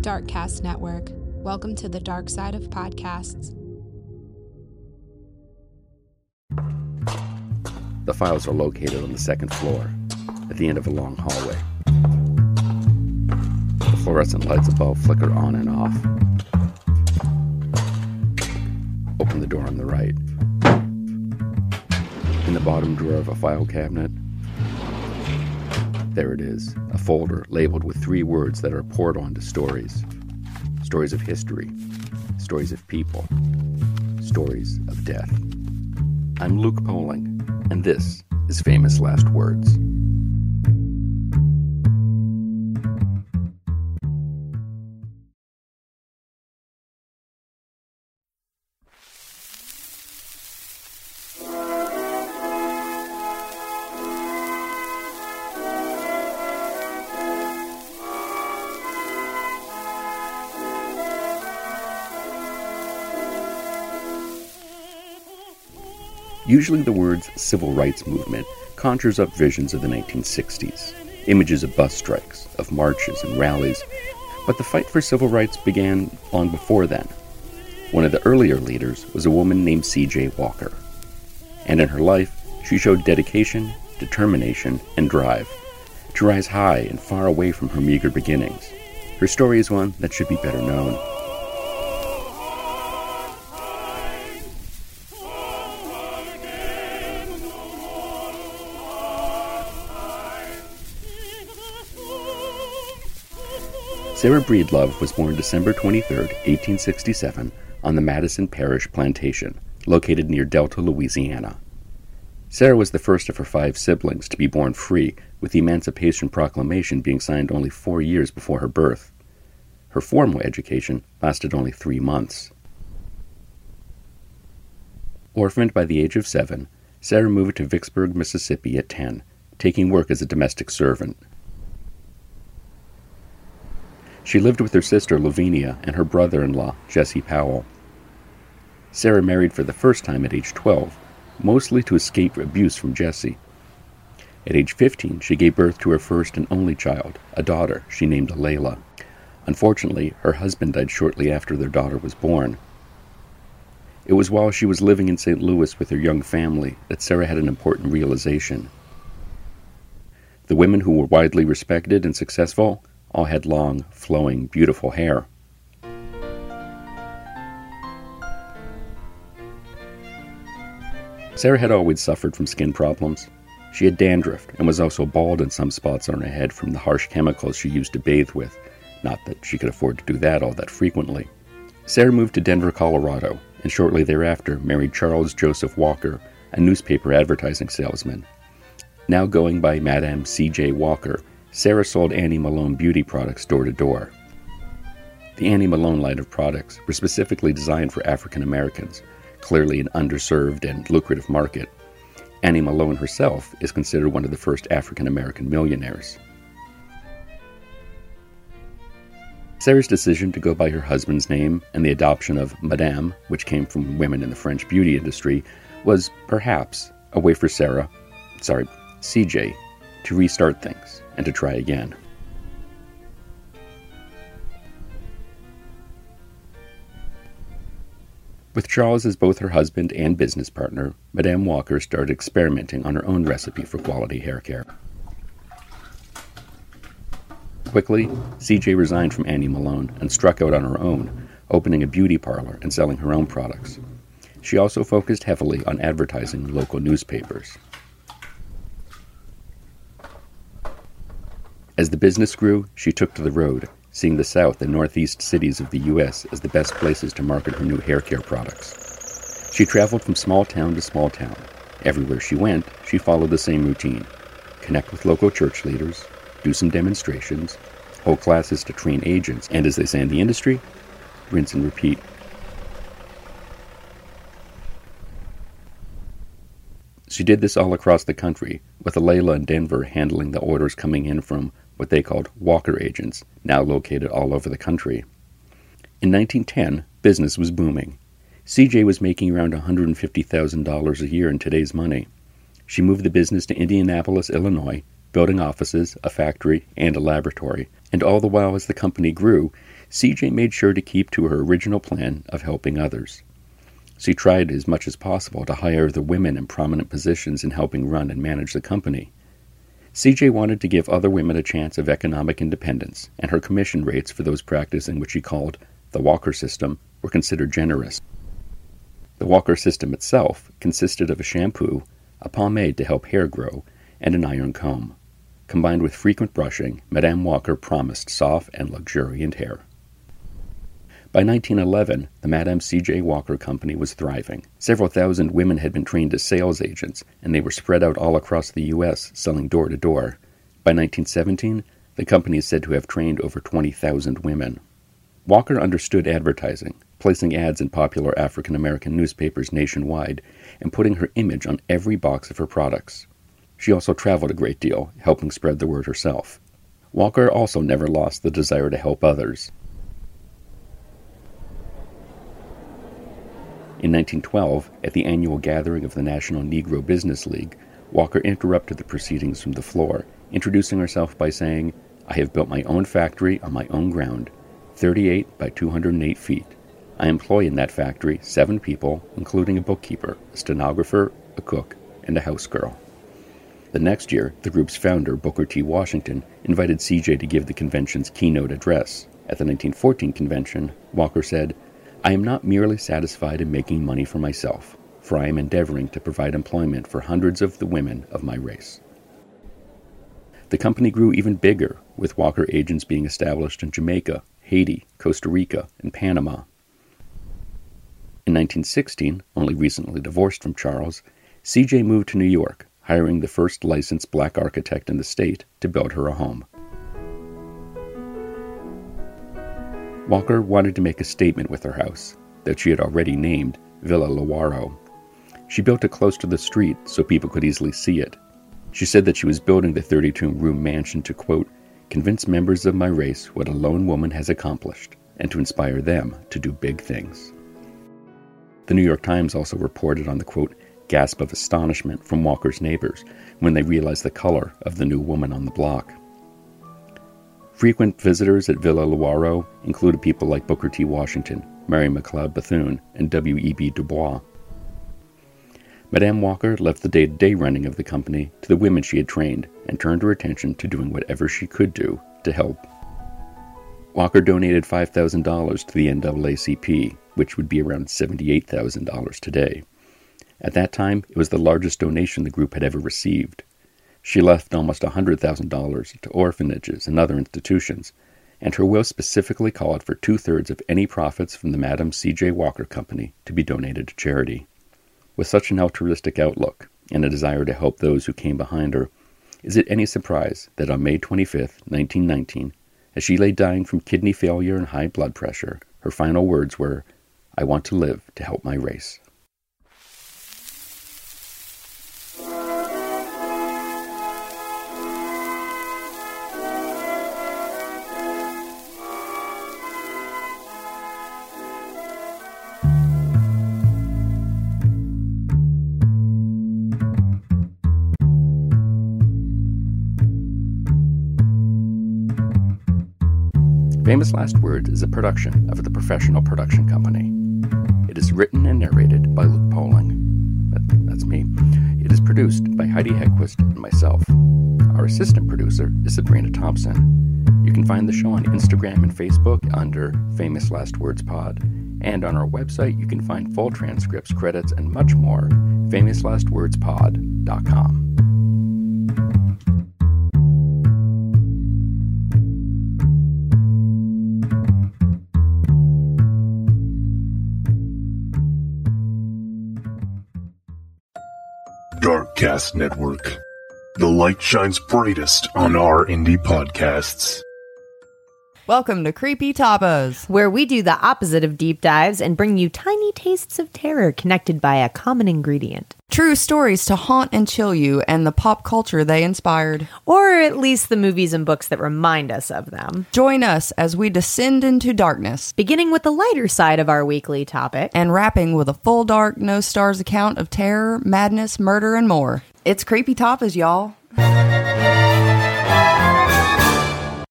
Darkcast Network. Welcome to the dark side of podcasts. The files are located on the second floor, at the end of a long hallway. The fluorescent lights above flicker on and off. Open the door on the right. In the bottom drawer of a file cabinet, there it is, a folder labeled with three words that are poured onto stories stories of history, stories of people, stories of death. I'm Luke Poling, and this is Famous Last Words. Usually, the words civil rights movement conjures up visions of the 1960s, images of bus strikes, of marches and rallies, but the fight for civil rights began long before then. One of the earlier leaders was a woman named C.J. Walker, and in her life, she showed dedication, determination, and drive to rise high and far away from her meager beginnings. Her story is one that should be better known. Sarah Breedlove was born December 23, 1867, on the Madison Parish Plantation, located near Delta, Louisiana. Sarah was the first of her five siblings to be born free, with the Emancipation Proclamation being signed only four years before her birth. Her formal education lasted only three months. Orphaned by the age of seven, Sarah moved to Vicksburg, Mississippi at 10, taking work as a domestic servant. She lived with her sister Lavinia and her brother in law, Jesse Powell. Sarah married for the first time at age 12, mostly to escape abuse from Jesse. At age 15, she gave birth to her first and only child, a daughter she named Layla. Unfortunately, her husband died shortly after their daughter was born. It was while she was living in St. Louis with her young family that Sarah had an important realization. The women who were widely respected and successful all had long, flowing, beautiful hair. Sarah had always suffered from skin problems. She had dandruff and was also bald in some spots on her head from the harsh chemicals she used to bathe with, not that she could afford to do that all that frequently. Sarah moved to Denver, Colorado, and shortly thereafter married Charles Joseph Walker, a newspaper advertising salesman. Now going by Madame C.J. Walker, Sarah sold Annie Malone beauty products door to door. The Annie Malone line of products were specifically designed for African Americans, clearly an underserved and lucrative market. Annie Malone herself is considered one of the first African American millionaires. Sarah's decision to go by her husband's name and the adoption of Madame, which came from women in the French beauty industry, was perhaps a way for Sarah, sorry, CJ, to restart things and to try again. With Charles as both her husband and business partner, Madame Walker started experimenting on her own recipe for quality hair care. Quickly, CJ resigned from Annie Malone and struck out on her own, opening a beauty parlor and selling her own products. She also focused heavily on advertising local newspapers. As the business grew, she took to the road, seeing the south and northeast cities of the U.S. as the best places to market her new hair care products. She traveled from small town to small town. Everywhere she went, she followed the same routine connect with local church leaders, do some demonstrations, hold classes to train agents, and as they say in the industry, rinse and repeat. She did this all across the country, with Layla in Denver handling the orders coming in from what they called Walker agents, now located all over the country. In 1910, business was booming. CJ was making around $150,000 a year in today's money. She moved the business to Indianapolis, Illinois, building offices, a factory, and a laboratory. And all the while, as the company grew, CJ made sure to keep to her original plan of helping others. She tried as much as possible to hire the women in prominent positions in helping run and manage the company. CJ wanted to give other women a chance of economic independence, and her commission rates for those practicing what she called the Walker system were considered generous. The Walker system itself consisted of a shampoo, a pomade to help hair grow, and an iron comb. Combined with frequent brushing, Madame Walker promised soft and luxuriant hair. By 1911, the Madame C.J. Walker Company was thriving. Several thousand women had been trained as sales agents, and they were spread out all across the U.S., selling door to door. By 1917, the company is said to have trained over 20,000 women. Walker understood advertising, placing ads in popular African American newspapers nationwide, and putting her image on every box of her products. She also traveled a great deal, helping spread the word herself. Walker also never lost the desire to help others. In 1912, at the annual gathering of the National Negro Business League, Walker interrupted the proceedings from the floor, introducing herself by saying, I have built my own factory on my own ground, 38 by 208 feet. I employ in that factory seven people, including a bookkeeper, a stenographer, a cook, and a house girl. The next year, the group's founder, Booker T. Washington, invited CJ to give the convention's keynote address. At the 1914 convention, Walker said, I am not merely satisfied in making money for myself, for I am endeavoring to provide employment for hundreds of the women of my race. The company grew even bigger, with Walker agents being established in Jamaica, Haiti, Costa Rica, and Panama. In 1916, only recently divorced from Charles, CJ moved to New York, hiring the first licensed black architect in the state to build her a home. Walker wanted to make a statement with her house that she had already named Villa Lewaro. She built it close to the street so people could easily see it. She said that she was building the 32 room mansion to, quote, convince members of my race what a lone woman has accomplished and to inspire them to do big things. The New York Times also reported on the, quote, gasp of astonishment from Walker's neighbors when they realized the color of the new woman on the block. Frequent visitors at Villa Lewaro included people like Booker T. Washington, Mary McLeod Bethune, and W.E.B. Du Bois. Madame Walker left the day to day running of the company to the women she had trained and turned her attention to doing whatever she could do to help. Walker donated $5,000 to the NAACP, which would be around $78,000 today. At that time, it was the largest donation the group had ever received. She left almost $100,000 to orphanages and other institutions, and her will specifically called for two thirds of any profits from the Madam C.J. Walker Company to be donated to charity. With such an altruistic outlook and a desire to help those who came behind her, is it any surprise that on May 25, 1919, as she lay dying from kidney failure and high blood pressure, her final words were, I want to live to help my race. Famous Last Words is a production of the Professional Production Company. It is written and narrated by Luke Poling. That, that's me. It is produced by Heidi Hegquist and myself. Our assistant producer is Sabrina Thompson. You can find the show on Instagram and Facebook under Famous Last Words Pod. And on our website, you can find full transcripts, credits, and much more. FamousLastWordsPod.com. Darkcast Network. The light shines brightest on our indie podcasts. Welcome to Creepy Tapas. where we do the opposite of deep dives and bring you tiny tastes of terror connected by a common ingredient. True stories to haunt and chill you and the pop culture they inspired. Or at least the movies and books that remind us of them. Join us as we descend into darkness Beginning with the lighter side of our weekly topic. and wrapping with a full dark, no stars account of terror, madness, murder, and more. It's Creepy Tapas, y'all.